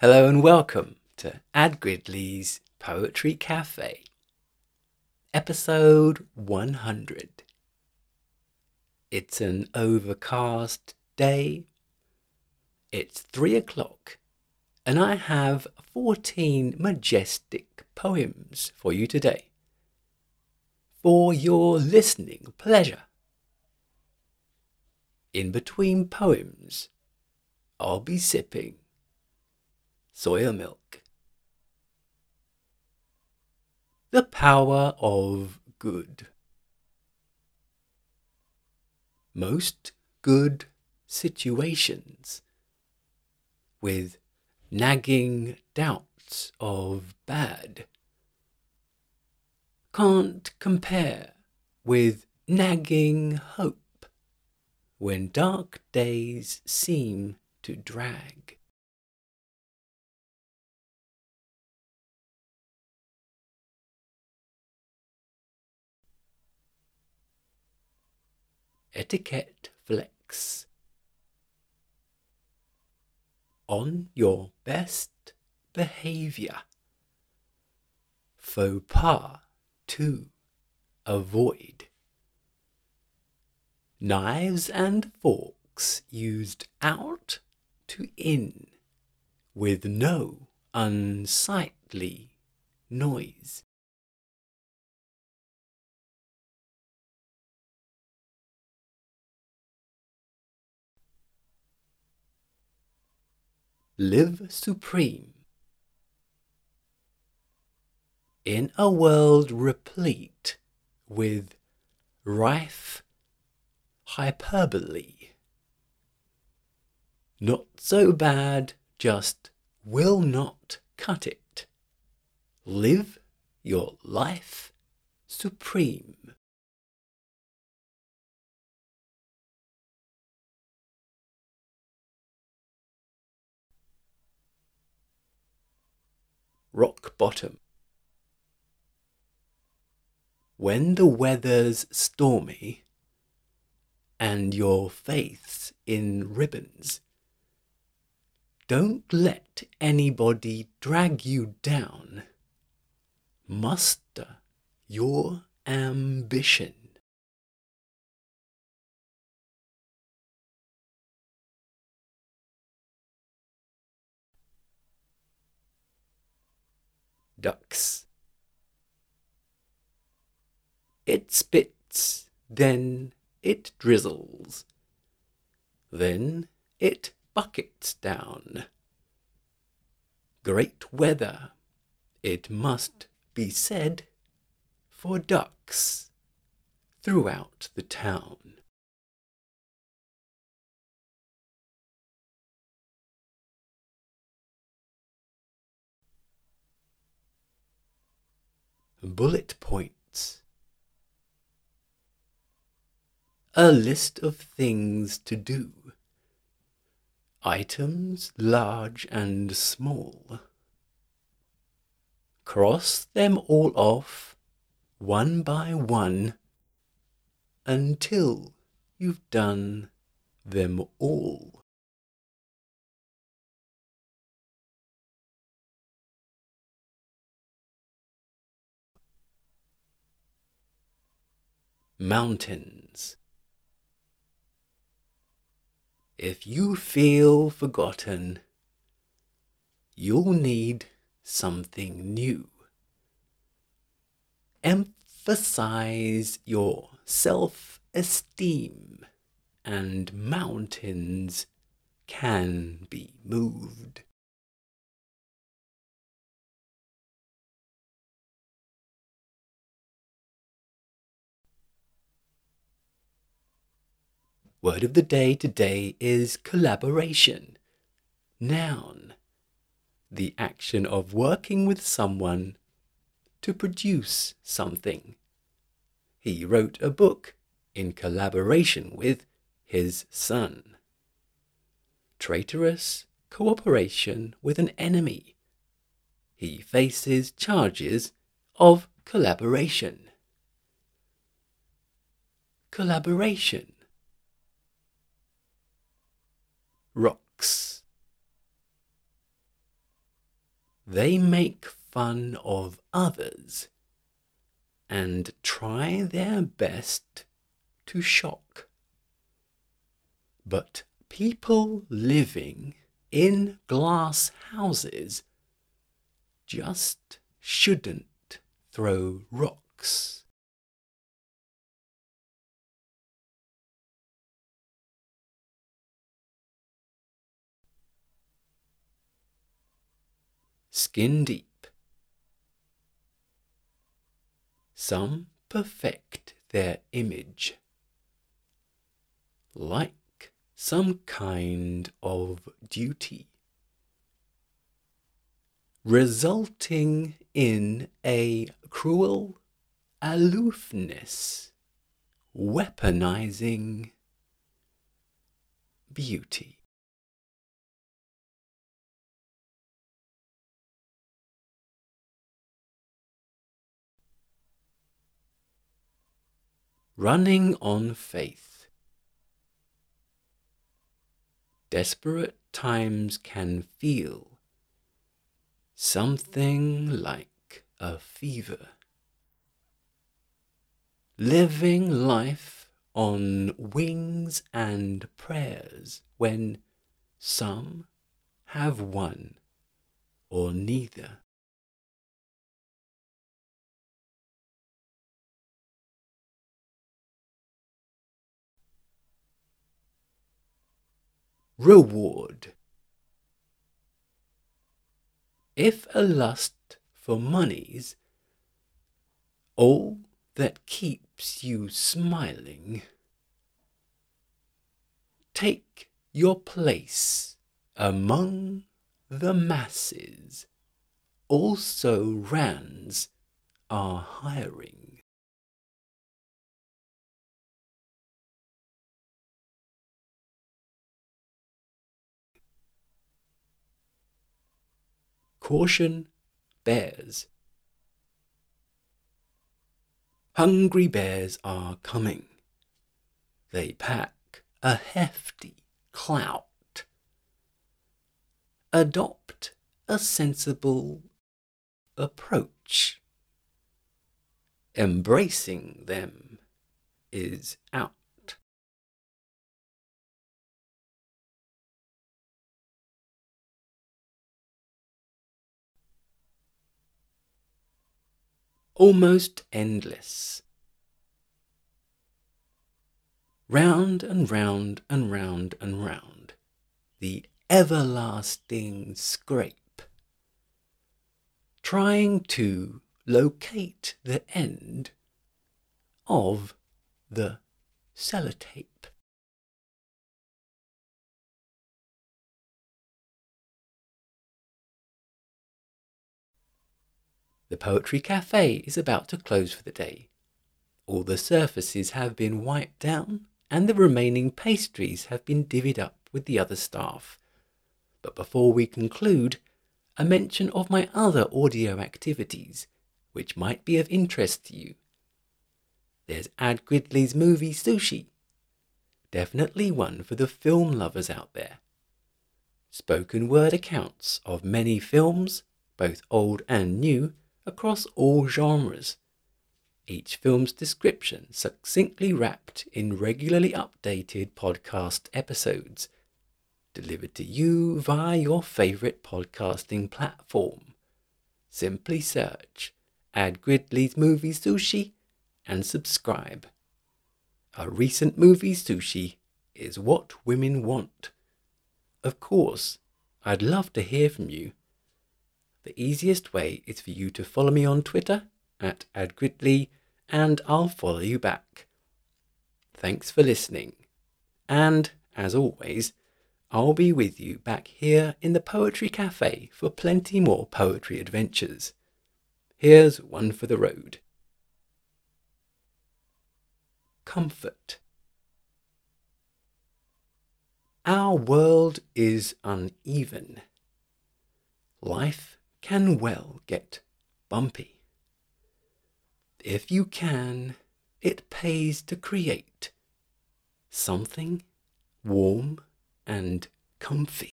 Hello and welcome to Ad Gridley's Poetry Cafe, episode 100. It's an overcast day. It's three o'clock, and I have 14 majestic poems for you today. For your listening pleasure. In between poems, I'll be sipping soya milk. The power of good. Most good situations with nagging doubts of bad can't compare with nagging hope when dark days seem to drag. Etiquette Flex. On your best behavior. Faux pas to avoid. Knives and forks used out to in with no unsightly noise. Live supreme. In a world replete with rife hyperbole. Not so bad, just will not cut it. Live your life supreme. Bottom. When the weather's stormy and your faith's in ribbons, don't let anybody drag you down. Muster your ambition. Ducks. It spits, then it drizzles, then it buckets down. Great weather, it must be said, for ducks throughout the town. Bullet points. A list of things to do. Items large and small. Cross them all off, one by one, until you've done them all. Mountains. If you feel forgotten, you'll need something new. Emphasize your self esteem, and mountains can be moved. Word of the day today is collaboration. Noun. The action of working with someone to produce something. He wrote a book in collaboration with his son. Traitorous cooperation with an enemy. He faces charges of collaboration. Collaboration rocks. they make fun of others and try their best to shock. But people living in glass houses just shouldn't throw rocks. Skin deep. Some perfect their image like some kind of duty, resulting in a cruel aloofness, weaponizing beauty. Running on faith. Desperate times can feel something like a fever. Living life on wings and prayers when some have one or neither. Reward. If a lust for money's all that keeps you smiling, take your place among the masses. Also, rands are hiring. Caution bears. Hungry bears are coming. They pack a hefty clout. Adopt a sensible approach. Embracing them is out. Almost endless. Round and round and round and round, the everlasting scrape, trying to locate the end of the sellotape. The Poetry Cafe is about to close for the day. All the surfaces have been wiped down, and the remaining pastries have been divvied up with the other staff. But before we conclude, a mention of my other audio activities, which might be of interest to you. There's Ad Gridley's movie Sushi. Definitely one for the film lovers out there. Spoken word accounts of many films, both old and new, across all genres. Each film's description succinctly wrapped in regularly updated podcast episodes, delivered to you via your favourite podcasting platform. Simply search Ad Gridley's Movie Sushi and subscribe. A recent movie sushi is what women want. Of course, I'd love to hear from you the easiest way is for you to follow me on Twitter at adgridley and I'll follow you back. Thanks for listening. And, as always, I'll be with you back here in the Poetry Cafe for plenty more poetry adventures. Here's one for the road. Comfort. Our world is uneven. Life can well get bumpy. If you can, it pays to create something warm and comfy.